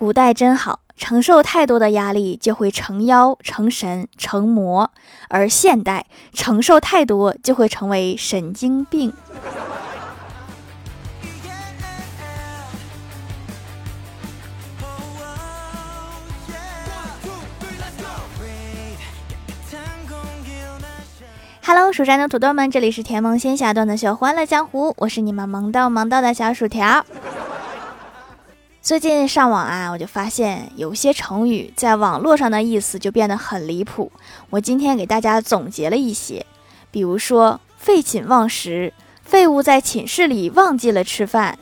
古代真好，承受太多的压力就会成妖、成神、成魔；而现代承受太多就会成为神经病。Hello，蜀山的土豆们，这里是甜萌仙侠段的秀欢乐江湖，我是你们萌到萌到的小薯条。最近上网啊，我就发现有些成语在网络上的意思就变得很离谱。我今天给大家总结了一些，比如说“废寝忘食”，废物在寝室里忘记了吃饭；“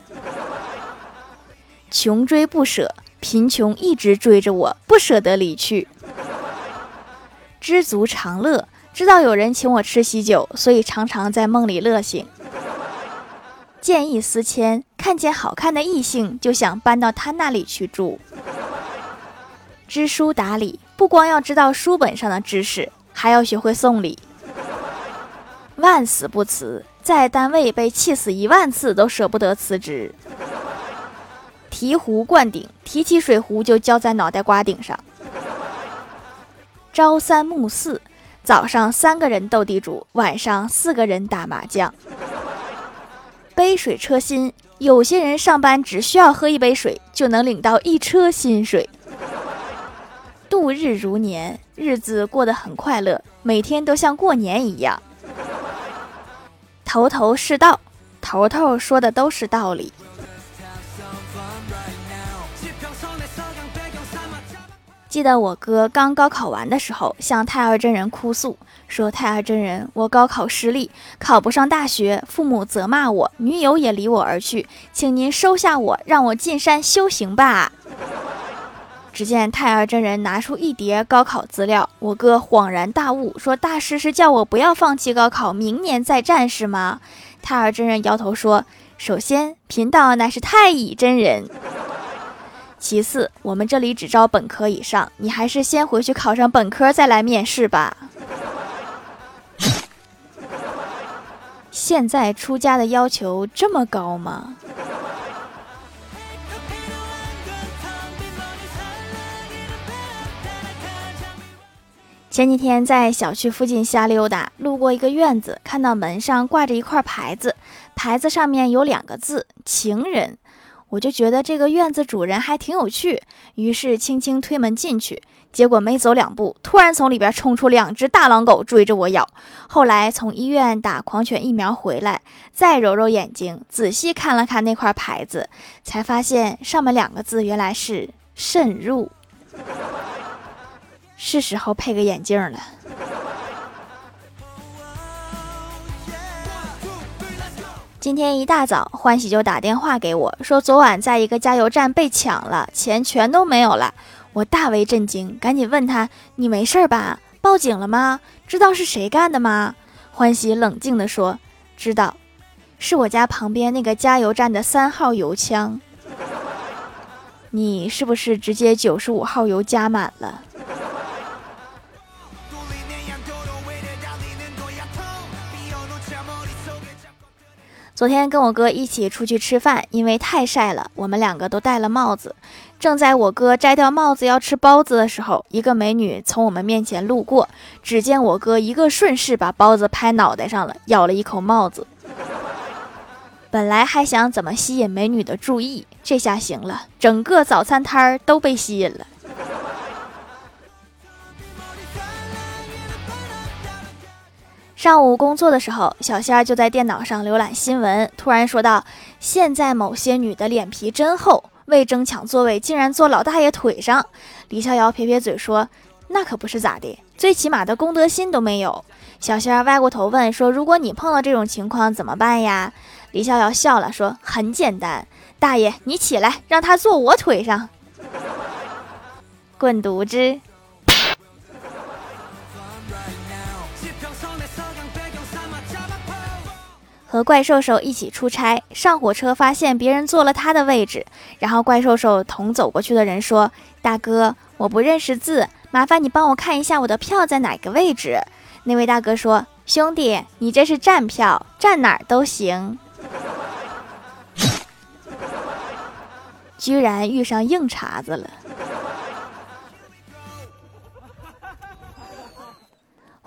穷追不舍”，贫穷一直追着我，不舍得离去；“知足常乐”。知道有人请我吃喜酒，所以常常在梦里乐醒。见异思迁，看见好看的异性就想搬到他那里去住。知书达理，不光要知道书本上的知识，还要学会送礼。万死不辞，在单位被气死一万次都舍不得辞职。醍醐灌顶，提起水壶就浇在脑袋瓜顶上。朝三暮四。早上三个人斗地主，晚上四个人打麻将。杯水车薪，有些人上班只需要喝一杯水就能领到一车薪水。度日如年，日子过得很快乐，每天都像过年一样。头头是道，头头说的都是道理。记得我哥刚高考完的时候，向太二真人哭诉说：“太二真人，我高考失利，考不上大学，父母责骂我，女友也离我而去，请您收下我，让我进山修行吧。”只见太二真人拿出一叠高考资料，我哥恍然大悟，说：“大师是叫我不要放弃高考，明年再战是吗？”太二真人摇头说：“首先，贫道乃是太乙真人。”其次，我们这里只招本科以上，你还是先回去考上本科再来面试吧。现在出家的要求这么高吗？前几天在小区附近瞎溜达，路过一个院子，看到门上挂着一块牌子，牌子上面有两个字“情人”。我就觉得这个院子主人还挺有趣，于是轻轻推门进去，结果没走两步，突然从里边冲出两只大狼狗追着我咬。后来从医院打狂犬疫苗回来，再揉揉眼睛，仔细看了看那块牌子，才发现上面两个字原来是“慎入”，是时候配个眼镜了。今天一大早，欢喜就打电话给我，说昨晚在一个加油站被抢了，钱全都没有了。我大为震惊，赶紧问他：“你没事吧？报警了吗？知道是谁干的吗？”欢喜冷静地说：“知道，是我家旁边那个加油站的三号油枪。你是不是直接九十五号油加满了？”昨天跟我哥一起出去吃饭，因为太晒了，我们两个都戴了帽子。正在我哥摘掉帽子要吃包子的时候，一个美女从我们面前路过，只见我哥一个顺势把包子拍脑袋上了，咬了一口帽子。本来还想怎么吸引美女的注意，这下行了，整个早餐摊儿都被吸引了。上午工作的时候，小仙儿就在电脑上浏览新闻，突然说道：“现在某些女的脸皮真厚，为争抢座位，竟然坐老大爷腿上。”李逍遥撇撇嘴说：“那可不是咋的，最起码的公德心都没有。”小仙儿歪过头问说：“如果你碰到这种情况怎么办呀？”李逍遥笑了说：“很简单，大爷你起来，让他坐我腿上，滚犊子。”和怪兽兽一起出差，上火车发现别人坐了他的位置，然后怪兽兽同走过去的人说：“大哥，我不认识字，麻烦你帮我看一下我的票在哪个位置。”那位大哥说：“兄弟，你这是站票，站哪儿都行。”居然遇上硬茬子了。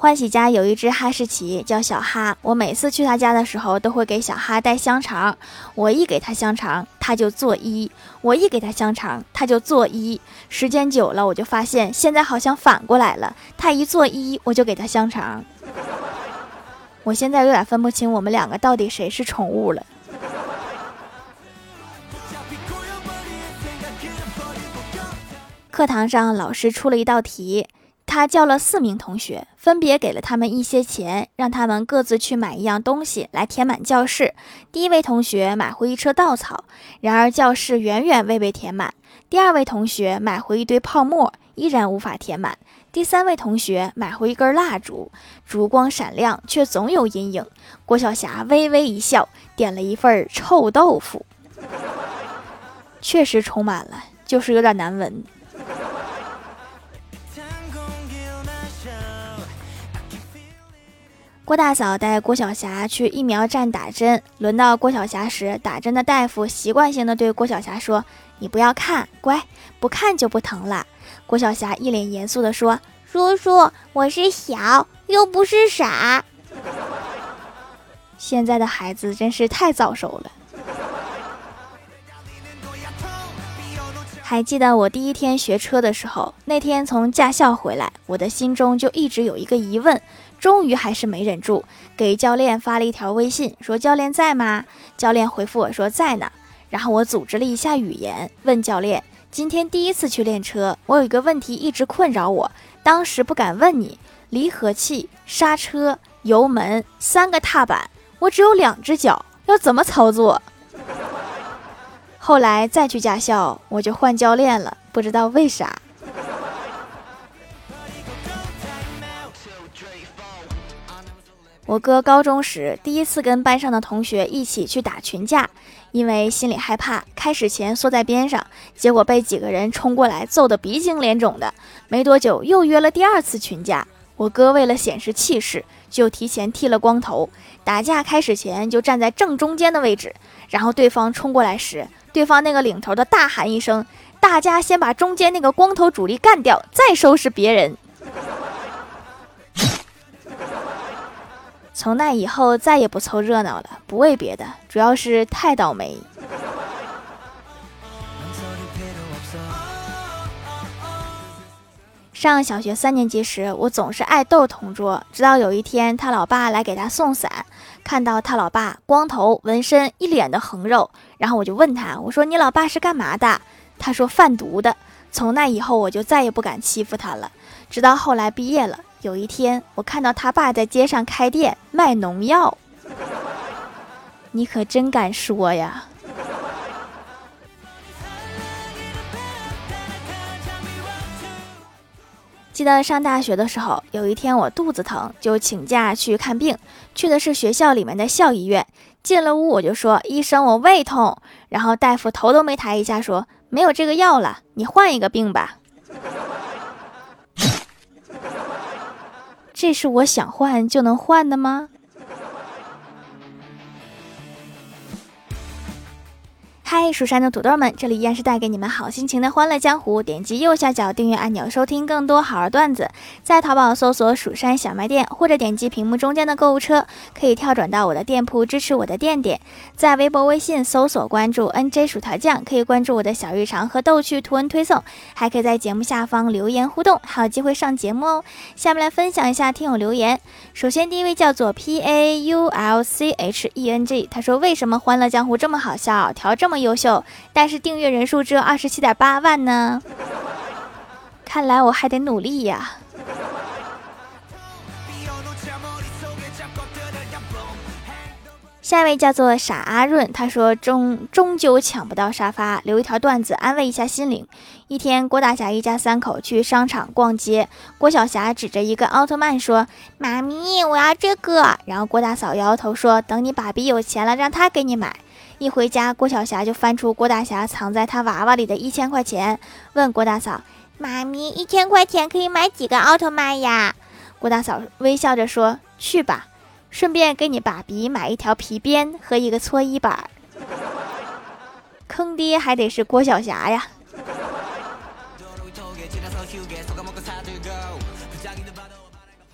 欢喜家有一只哈士奇，叫小哈。我每次去他家的时候，都会给小哈带香肠。我一给他香肠，他就作揖；我一给他香肠，他就作揖。时间久了，我就发现现在好像反过来了，他一作揖，我就给他香肠。我现在有点分不清我们两个到底谁是宠物了。课堂上，老师出了一道题。他叫了四名同学，分别给了他们一些钱，让他们各自去买一样东西来填满教室。第一位同学买回一车稻草，然而教室远远未被填满。第二位同学买回一堆泡沫，依然无法填满。第三位同学买回一根蜡烛，烛光闪亮，却总有阴影。郭晓霞微微一笑，点了一份臭豆腐，确实充满了，就是有点难闻。郭大嫂带郭晓霞去疫苗站打针，轮到郭晓霞时，打针的大夫习惯性的对郭晓霞说：“你不要看，乖，不看就不疼了。”郭晓霞一脸严肃的说：“叔叔，我是小，又不是傻。”现在的孩子真是太早熟了。还记得我第一天学车的时候，那天从驾校回来，我的心中就一直有一个疑问。终于还是没忍住，给教练发了一条微信，说：“教练在吗？”教练回复我说：“在呢。”然后我组织了一下语言，问教练：“今天第一次去练车，我有一个问题一直困扰我，当时不敢问你。离合器、刹车、油门三个踏板，我只有两只脚，要怎么操作？” 后来再去驾校，我就换教练了，不知道为啥。我哥高中时第一次跟班上的同学一起去打群架，因为心里害怕，开始前缩在边上，结果被几个人冲过来揍得鼻青脸肿的。没多久又约了第二次群架，我哥为了显示气势，就提前剃了光头。打架开始前就站在正中间的位置，然后对方冲过来时，对方那个领头的大喊一声：“大家先把中间那个光头主力干掉，再收拾别人。”从那以后再也不凑热闹了，不为别的，主要是太倒霉。上小学三年级时，我总是爱逗同桌，直到有一天他老爸来给他送伞，看到他老爸光头纹身，一脸的横肉，然后我就问他，我说你老爸是干嘛的？他说贩毒的。从那以后，我就再也不敢欺负他了，直到后来毕业了。有一天，我看到他爸在街上开店卖农药，你可真敢说呀！记得上大学的时候，有一天我肚子疼，就请假去看病，去的是学校里面的校医院。进了屋，我就说：“医生，我胃痛。”然后大夫头都没抬一下说：“没有这个药了，你换一个病吧。”这是我想换就能换的吗？嗨，蜀山的土豆们，这里依然是带给你们好心情的欢乐江湖。点击右下角订阅按钮，收听更多好玩段子。在淘宝搜索“蜀山小卖店”，或者点击屏幕中间的购物车，可以跳转到我的店铺，支持我的店点。在微博、微信搜索关注 “nj 薯条酱”，可以关注我的小日常和逗趣图文推送，还可以在节目下方留言互动，还有机会上节目哦。下面来分享一下听友留言。首先，第一位叫做 P A U L C H E N G，他说：“为什么欢乐江湖这么好笑，调这么？”优秀，但是订阅人数只有二十七点八万呢。看来我还得努力呀。下一位叫做傻阿润，他说终终究抢不到沙发，留一条段子安慰一下心灵。一天，郭大侠一家三口去商场逛街，郭晓霞指着一个奥特曼说：“妈咪，我要这个。”然后郭大嫂摇摇头说：“等你爸比有钱了，让他给你买。”一回家，郭晓霞就翻出郭大侠藏在他娃娃里的一千块钱，问郭大嫂：“妈咪，一千块钱可以买几个奥特曼呀？”郭大嫂微笑着说：“去吧，顺便给你爸比买一条皮鞭和一个搓衣板。”坑爹还得是郭晓霞呀。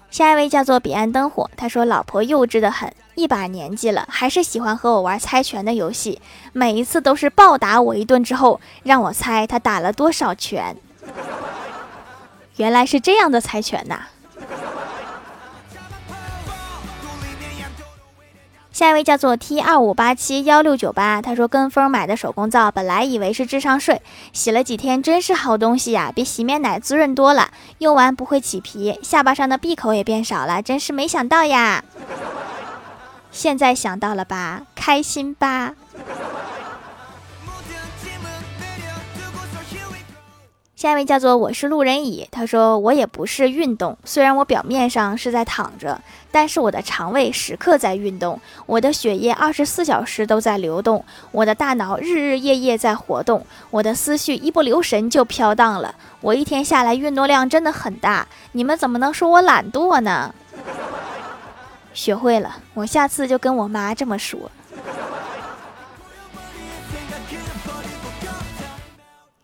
下一位叫做彼岸灯火，他说老婆幼稚的很，一把年纪了还是喜欢和我玩猜拳的游戏，每一次都是暴打我一顿之后让我猜他打了多少拳。原来是这样的猜拳呐。下一位叫做 T 二五八七幺六九八，他说跟风买的手工皂，本来以为是智商税，洗了几天真是好东西呀，比洗面奶滋润多了，用完不会起皮，下巴上的闭口也变少了，真是没想到呀！现在想到了吧，开心吧？下一位叫做我是路人乙，他说我也不是运动，虽然我表面上是在躺着，但是我的肠胃时刻在运动，我的血液二十四小时都在流动，我的大脑日日夜夜在活动，我的思绪一不留神就飘荡了，我一天下来运动量真的很大，你们怎么能说我懒惰呢？学会了，我下次就跟我妈这么说。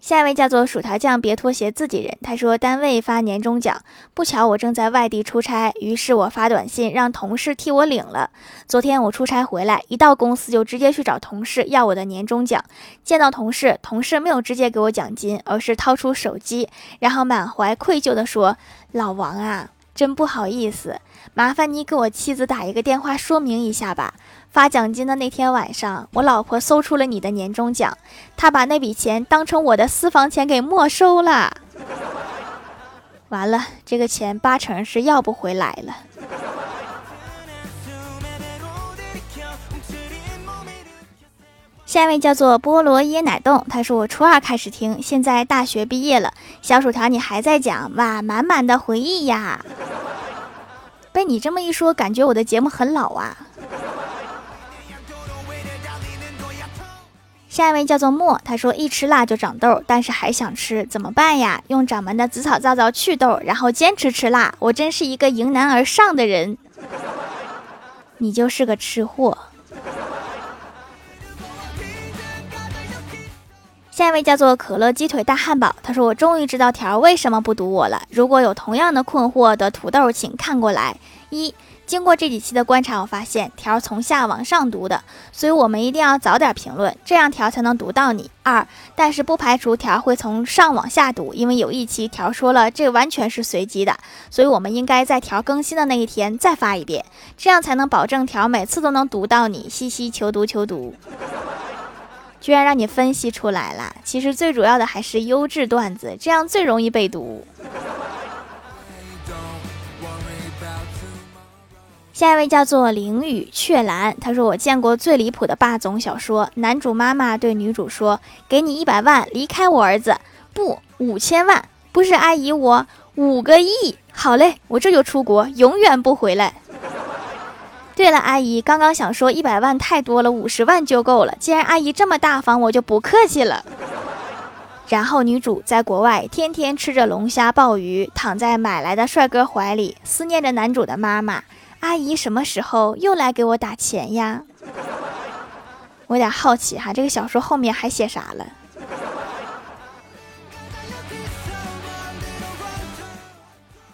下一位叫做薯条酱，别拖鞋，自己人。他说单位发年终奖，不巧我正在外地出差，于是我发短信让同事替我领了。昨天我出差回来，一到公司就直接去找同事要我的年终奖。见到同事，同事没有直接给我奖金，而是掏出手机，然后满怀愧疚地说：“老王啊，真不好意思，麻烦你给我妻子打一个电话说明一下吧。”发奖金的那天晚上，我老婆搜出了你的年终奖，她把那笔钱当成我的私房钱给没收了。完了，这个钱八成是要不回来了。下一位叫做菠萝椰奶冻，他说我初二开始听，现在大学毕业了，小薯条你还在讲哇，满满的回忆呀。你这么一说，感觉我的节目很老啊。下一位叫做莫，他说一吃辣就长痘，但是还想吃，怎么办呀？用掌门的紫草皂皂祛痘，然后坚持吃辣。我真是一个迎难而上的人，你就是个吃货。下一位叫做可乐鸡腿大汉堡，他说我终于知道条为什么不读我了。如果有同样的困惑的土豆，请看过来一。经过这几期的观察，我发现条从下往上读的，所以我们一定要早点评论，这样条才能读到你。二，但是不排除条会从上往下读，因为有一期条说了这完全是随机的，所以我们应该在条更新的那一天再发一遍，这样才能保证条每次都能读到你。嘻嘻，求读求读，居然让你分析出来了。其实最主要的还是优质段子，这样最容易被读。下一位叫做凌雨雀兰，他说：“我见过最离谱的霸总小说，男主妈妈对女主说：‘给你一百万，离开我儿子。’不，五千万，不是阿姨，我五个亿。好嘞，我这就出国，永远不回来。对了，阿姨，刚刚想说一百万太多了，五十万就够了。既然阿姨这么大方，我就不客气了。然后女主在国外天天吃着龙虾鲍鱼，躺在买来的帅哥怀里，思念着男主的妈妈。”阿姨什么时候又来给我打钱呀？我有点好奇哈，这个小说后面还写啥了？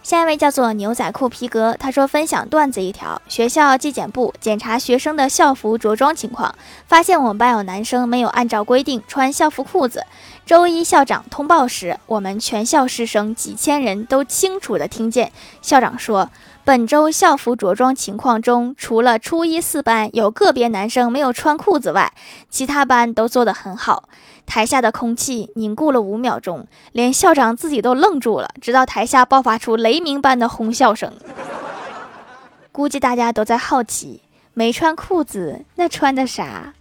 下一位叫做牛仔裤皮革，他说分享段子一条：学校纪检部检查学生的校服着装情况，发现我们班有男生没有按照规定穿校服裤子。周一校长通报时，我们全校师生几千人都清楚的听见校长说：“本周校服着装情况中，除了初一四班有个别男生没有穿裤子外，其他班都做得很好。”台下的空气凝固了五秒钟，连校长自己都愣住了，直到台下爆发出雷鸣般的哄笑声。估计大家都在好奇，没穿裤子，那穿的啥？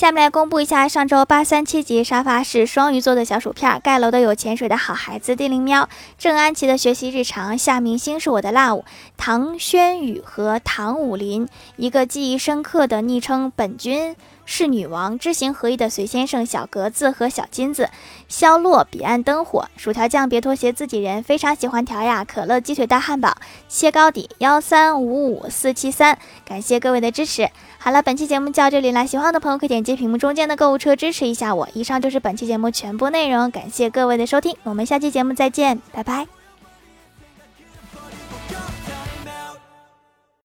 下面来公布一下上周八三七级沙发是双鱼座的小薯片，盖楼的有潜水的好孩子地灵喵，郑安琪的学习日常，夏明星是我的 love，唐轩宇和唐武林，一个记忆深刻的昵称本君，是女王知行合一的随先生小格子和小金子，肖洛彼岸灯火，薯条酱别拖鞋自己人非常喜欢条呀，可乐鸡腿大汉堡，切糕底幺三五五四七三，感谢各位的支持。好了，本期节目就到这里了，喜欢的朋友可以点击屏幕中间的购物车支持一下我。以上就是本期节目全部内容，感谢各位的收听，我们下期节目再见，拜拜。